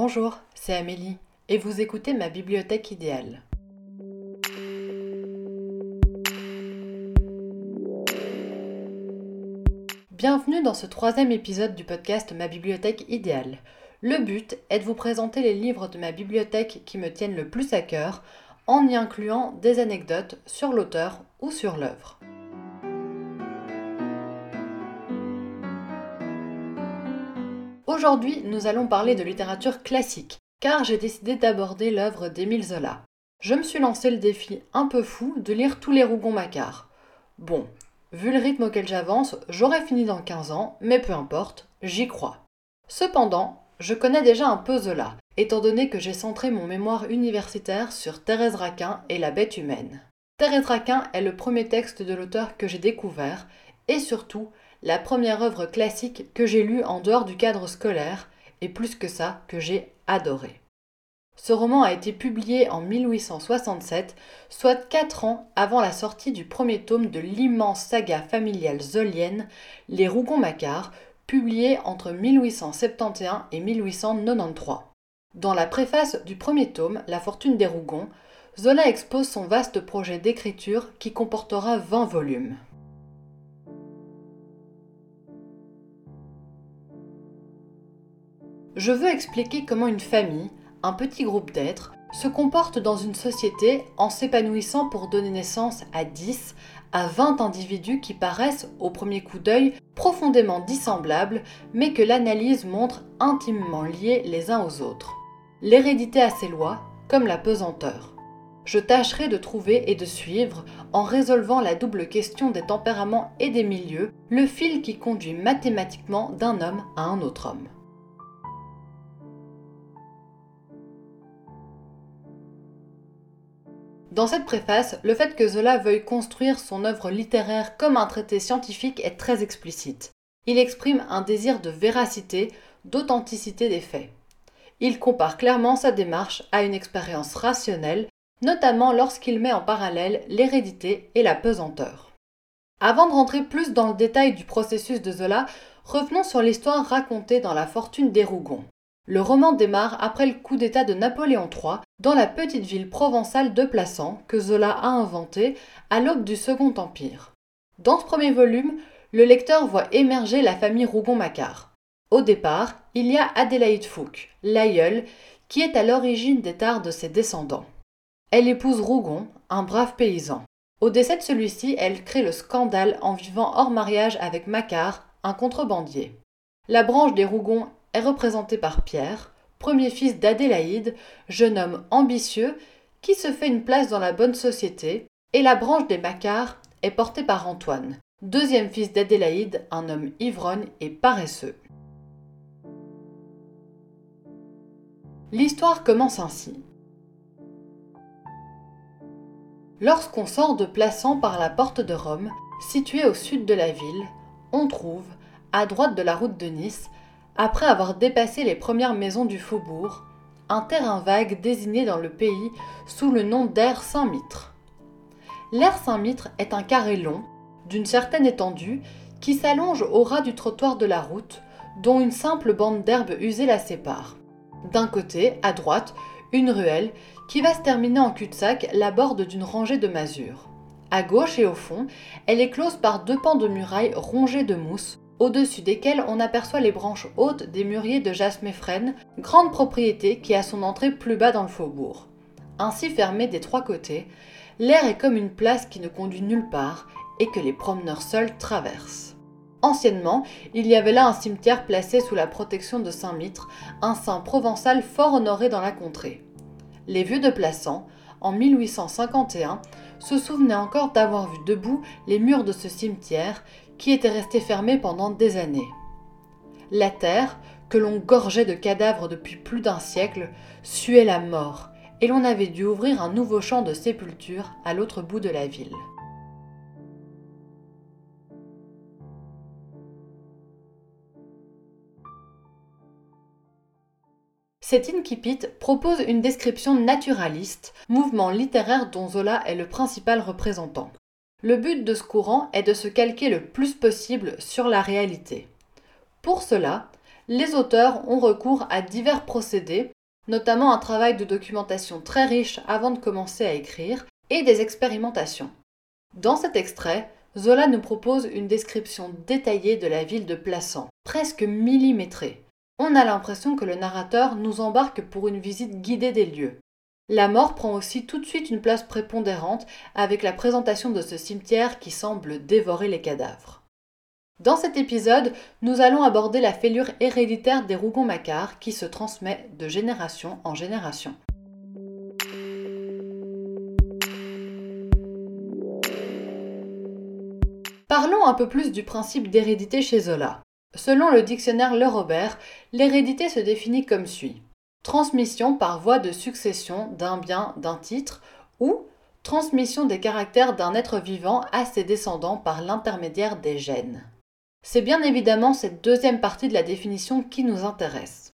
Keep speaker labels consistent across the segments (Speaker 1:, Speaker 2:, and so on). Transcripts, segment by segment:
Speaker 1: Bonjour, c'est Amélie et vous écoutez ma bibliothèque idéale. Bienvenue dans ce troisième épisode du podcast Ma bibliothèque idéale. Le but est de vous présenter les livres de ma bibliothèque qui me tiennent le plus à cœur en y incluant des anecdotes sur l'auteur ou sur l'œuvre. Aujourd'hui, nous allons parler de littérature classique, car j'ai décidé d'aborder l'œuvre d'Émile Zola. Je me suis lancé le défi un peu fou de lire tous les Rougon-Macquart. Bon, vu le rythme auquel j'avance, j'aurais fini dans 15 ans, mais peu importe, j'y crois. Cependant, je connais déjà un peu Zola, étant donné que j'ai centré mon mémoire universitaire sur Thérèse Raquin et la bête humaine. Thérèse Raquin est le premier texte de l'auteur que j'ai découvert, et surtout la première œuvre classique que j'ai lue en dehors du cadre scolaire, et plus que ça, que j'ai adoré. Ce roman a été publié en 1867, soit quatre ans avant la sortie du premier tome de l'immense saga familiale zolienne, Les Rougon-Macquart, publié entre 1871 et 1893. Dans la préface du premier tome, La fortune des Rougon, Zola expose son vaste projet d'écriture qui comportera 20 volumes. Je veux expliquer comment une famille, un petit groupe d'êtres, se comporte dans une société en s'épanouissant pour donner naissance à 10 à 20 individus qui paraissent, au premier coup d'œil, profondément dissemblables, mais que l'analyse montre intimement liés les uns aux autres. L'hérédité a ses lois, comme la pesanteur. Je tâcherai de trouver et de suivre, en résolvant la double question des tempéraments et des milieux, le fil qui conduit mathématiquement d'un homme à un autre homme. Dans cette préface, le fait que Zola veuille construire son œuvre littéraire comme un traité scientifique est très explicite. Il exprime un désir de véracité, d'authenticité des faits. Il compare clairement sa démarche à une expérience rationnelle, notamment lorsqu'il met en parallèle l'hérédité et la pesanteur. Avant de rentrer plus dans le détail du processus de Zola, revenons sur l'histoire racontée dans La Fortune des Rougons. Le roman démarre après le coup d'État de Napoléon III dans la petite ville provençale de Plassans que Zola a inventée à l'aube du Second Empire. Dans ce premier volume, le lecteur voit émerger la famille Rougon-Macquart. Au départ, il y a Adélaïde Fouque, l'aïeule, qui est à l'origine des tares de ses descendants. Elle épouse Rougon, un brave paysan. Au décès de celui-ci, elle crée le scandale en vivant hors mariage avec Macquart, un contrebandier. La branche des Rougon est représenté par Pierre, premier fils d'Adélaïde, jeune homme ambitieux qui se fait une place dans la bonne société, et la branche des Macquart est portée par Antoine, deuxième fils d'Adélaïde, un homme ivrogne et paresseux. L'histoire commence ainsi. Lorsqu'on sort de Plassans par la porte de Rome, située au sud de la ville, on trouve, à droite de la route de Nice, après avoir dépassé les premières maisons du faubourg, un terrain vague désigné dans le pays sous le nom d'air Saint-Mitre. L'air Saint-Mitre est un carré long, d'une certaine étendue, qui s'allonge au ras du trottoir de la route, dont une simple bande d'herbe usée la sépare. D'un côté, à droite, une ruelle qui va se terminer en cul-de-sac la borde d'une rangée de masures. À gauche et au fond, elle est close par deux pans de muraille rongés de mousse, au-dessus desquels on aperçoit les branches hautes des mûriers de Jasméfrène, grande propriété qui a son entrée plus bas dans le faubourg. Ainsi fermée des trois côtés, l'air est comme une place qui ne conduit nulle part et que les promeneurs seuls traversent. Anciennement, il y avait là un cimetière placé sous la protection de Saint-Mitre, un saint provençal fort honoré dans la contrée. Les vieux de Plassans, en 1851, se souvenaient encore d'avoir vu debout les murs de ce cimetière qui était resté fermé pendant des années. La terre, que l'on gorgeait de cadavres depuis plus d'un siècle, suait la mort, et l'on avait dû ouvrir un nouveau champ de sépulture à l'autre bout de la ville. Cet incipit propose une description naturaliste, mouvement littéraire dont Zola est le principal représentant. Le but de ce courant est de se calquer le plus possible sur la réalité. Pour cela, les auteurs ont recours à divers procédés, notamment un travail de documentation très riche avant de commencer à écrire, et des expérimentations. Dans cet extrait, Zola nous propose une description détaillée de la ville de Plassans, presque millimétrée. On a l'impression que le narrateur nous embarque pour une visite guidée des lieux. La mort prend aussi tout de suite une place prépondérante avec la présentation de ce cimetière qui semble dévorer les cadavres. Dans cet épisode, nous allons aborder la fêlure héréditaire des Rougon-Macquart qui se transmet de génération en génération. Parlons un peu plus du principe d'hérédité chez Zola. Selon le dictionnaire Le Robert, l'hérédité se définit comme suit. Transmission par voie de succession d'un bien, d'un titre, ou transmission des caractères d'un être vivant à ses descendants par l'intermédiaire des gènes. C'est bien évidemment cette deuxième partie de la définition qui nous intéresse.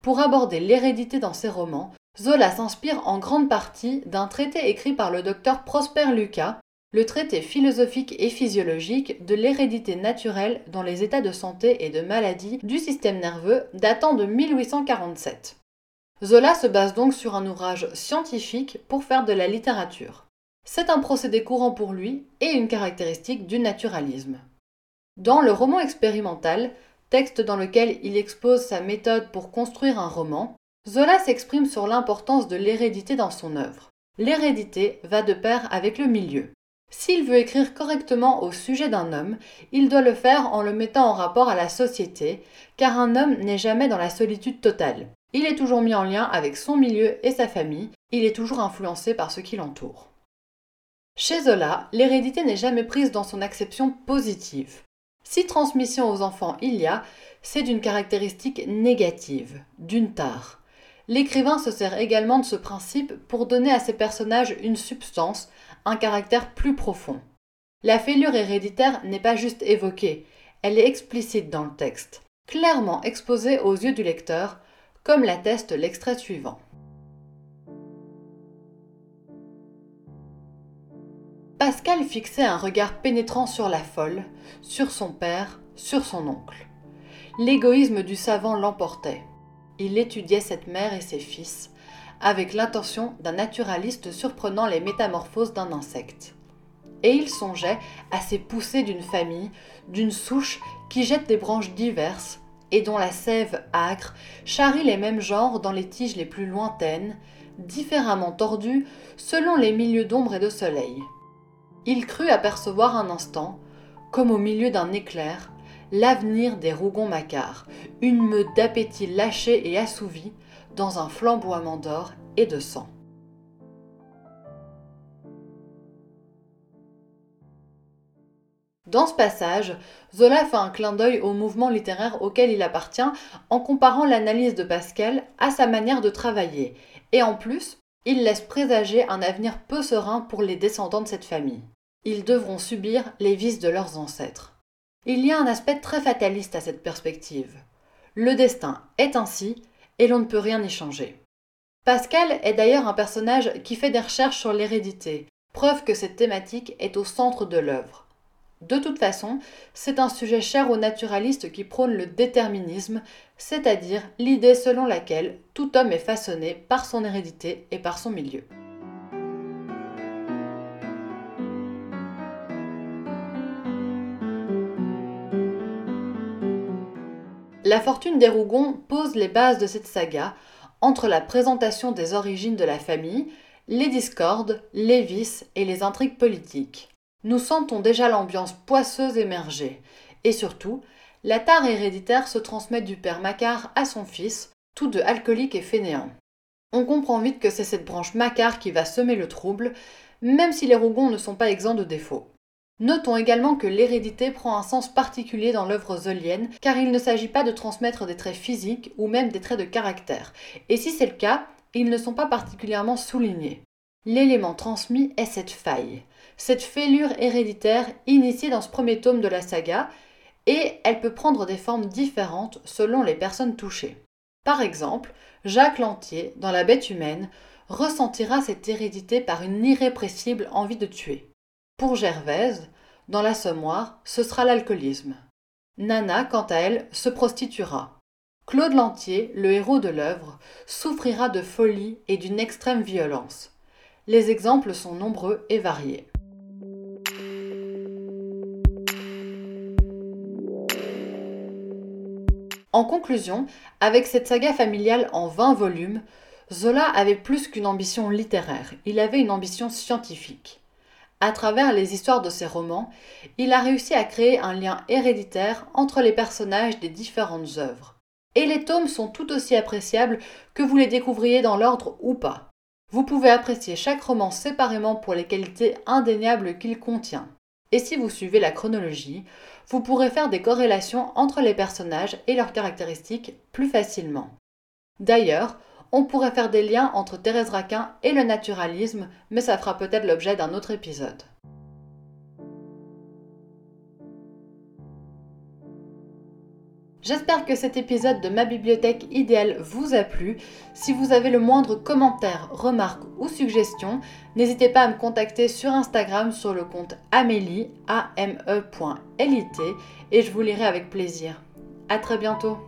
Speaker 1: Pour aborder l'hérédité dans ses romans, Zola s'inspire en grande partie d'un traité écrit par le docteur Prosper Lucas le traité philosophique et physiologique de l'hérédité naturelle dans les états de santé et de maladie du système nerveux datant de 1847. Zola se base donc sur un ouvrage scientifique pour faire de la littérature. C'est un procédé courant pour lui et une caractéristique du naturalisme. Dans le roman expérimental, texte dans lequel il expose sa méthode pour construire un roman, Zola s'exprime sur l'importance de l'hérédité dans son œuvre. L'hérédité va de pair avec le milieu. S'il veut écrire correctement au sujet d'un homme, il doit le faire en le mettant en rapport à la société, car un homme n'est jamais dans la solitude totale. Il est toujours mis en lien avec son milieu et sa famille, il est toujours influencé par ce qui l'entoure. Chez Zola, l'hérédité n'est jamais prise dans son acception positive. Si transmission aux enfants il y a, c'est d'une caractéristique négative, d'une tare. L'écrivain se sert également de ce principe pour donner à ses personnages une substance, un caractère plus profond. La fêlure héréditaire n'est pas juste évoquée, elle est explicite dans le texte, clairement exposée aux yeux du lecteur, comme l'atteste l'extrait suivant. Pascal fixait un regard pénétrant sur la folle, sur son père, sur son oncle. L'égoïsme du savant l'emportait. Il étudiait cette mère et ses fils, avec l'intention d'un naturaliste surprenant les métamorphoses d'un insecte. Et il songeait à ces poussées d'une famille, d'une souche qui jette des branches diverses et dont la sève âcre charrie les mêmes genres dans les tiges les plus lointaines, différemment tordues selon les milieux d'ombre et de soleil. Il crut apercevoir un instant, comme au milieu d'un éclair, l'avenir des Rougon-Macquart, une meute d'appétit lâché et assouvi, dans un flamboiement d'or et de sang. Dans ce passage, Zola fait un clin d'œil au mouvement littéraire auquel il appartient en comparant l'analyse de Pascal à sa manière de travailler, et en plus, il laisse présager un avenir peu serein pour les descendants de cette famille. Ils devront subir les vices de leurs ancêtres. Il y a un aspect très fataliste à cette perspective. Le destin est ainsi, et l'on ne peut rien y changer. Pascal est d'ailleurs un personnage qui fait des recherches sur l'hérédité, preuve que cette thématique est au centre de l'œuvre. De toute façon, c'est un sujet cher aux naturalistes qui prônent le déterminisme, c'est-à-dire l'idée selon laquelle tout homme est façonné par son hérédité et par son milieu. La fortune des Rougon pose les bases de cette saga entre la présentation des origines de la famille, les discordes, les vices et les intrigues politiques. Nous sentons déjà l'ambiance poisseuse émerger, et surtout, la tare héréditaire se transmet du père Macquart à son fils, tous deux alcooliques et fainéants. On comprend vite que c'est cette branche Macquart qui va semer le trouble, même si les Rougon ne sont pas exempts de défauts. Notons également que l'hérédité prend un sens particulier dans l'œuvre zolienne, car il ne s'agit pas de transmettre des traits physiques ou même des traits de caractère, et si c'est le cas, ils ne sont pas particulièrement soulignés. L'élément transmis est cette faille, cette fêlure héréditaire initiée dans ce premier tome de la saga, et elle peut prendre des formes différentes selon les personnes touchées. Par exemple, Jacques Lantier, dans La bête humaine, ressentira cette hérédité par une irrépressible envie de tuer. Pour Gervaise, dans l'assommoir, ce sera l'alcoolisme. Nana, quant à elle, se prostituera. Claude Lantier, le héros de l'œuvre, souffrira de folie et d'une extrême violence. Les exemples sont nombreux et variés. En conclusion, avec cette saga familiale en 20 volumes, Zola avait plus qu'une ambition littéraire, il avait une ambition scientifique. À travers les histoires de ses romans, il a réussi à créer un lien héréditaire entre les personnages des différentes œuvres. Et les tomes sont tout aussi appréciables que vous les découvriez dans l'ordre ou pas. Vous pouvez apprécier chaque roman séparément pour les qualités indéniables qu'il contient. Et si vous suivez la chronologie, vous pourrez faire des corrélations entre les personnages et leurs caractéristiques plus facilement. D'ailleurs, on pourrait faire des liens entre Thérèse Raquin et le naturalisme, mais ça fera peut-être l'objet d'un autre épisode. J'espère que cet épisode de ma bibliothèque idéale vous a plu. Si vous avez le moindre commentaire, remarque ou suggestion, n'hésitez pas à me contacter sur Instagram sur le compte amélie, A-M-E.lit, et je vous lirai avec plaisir. A très bientôt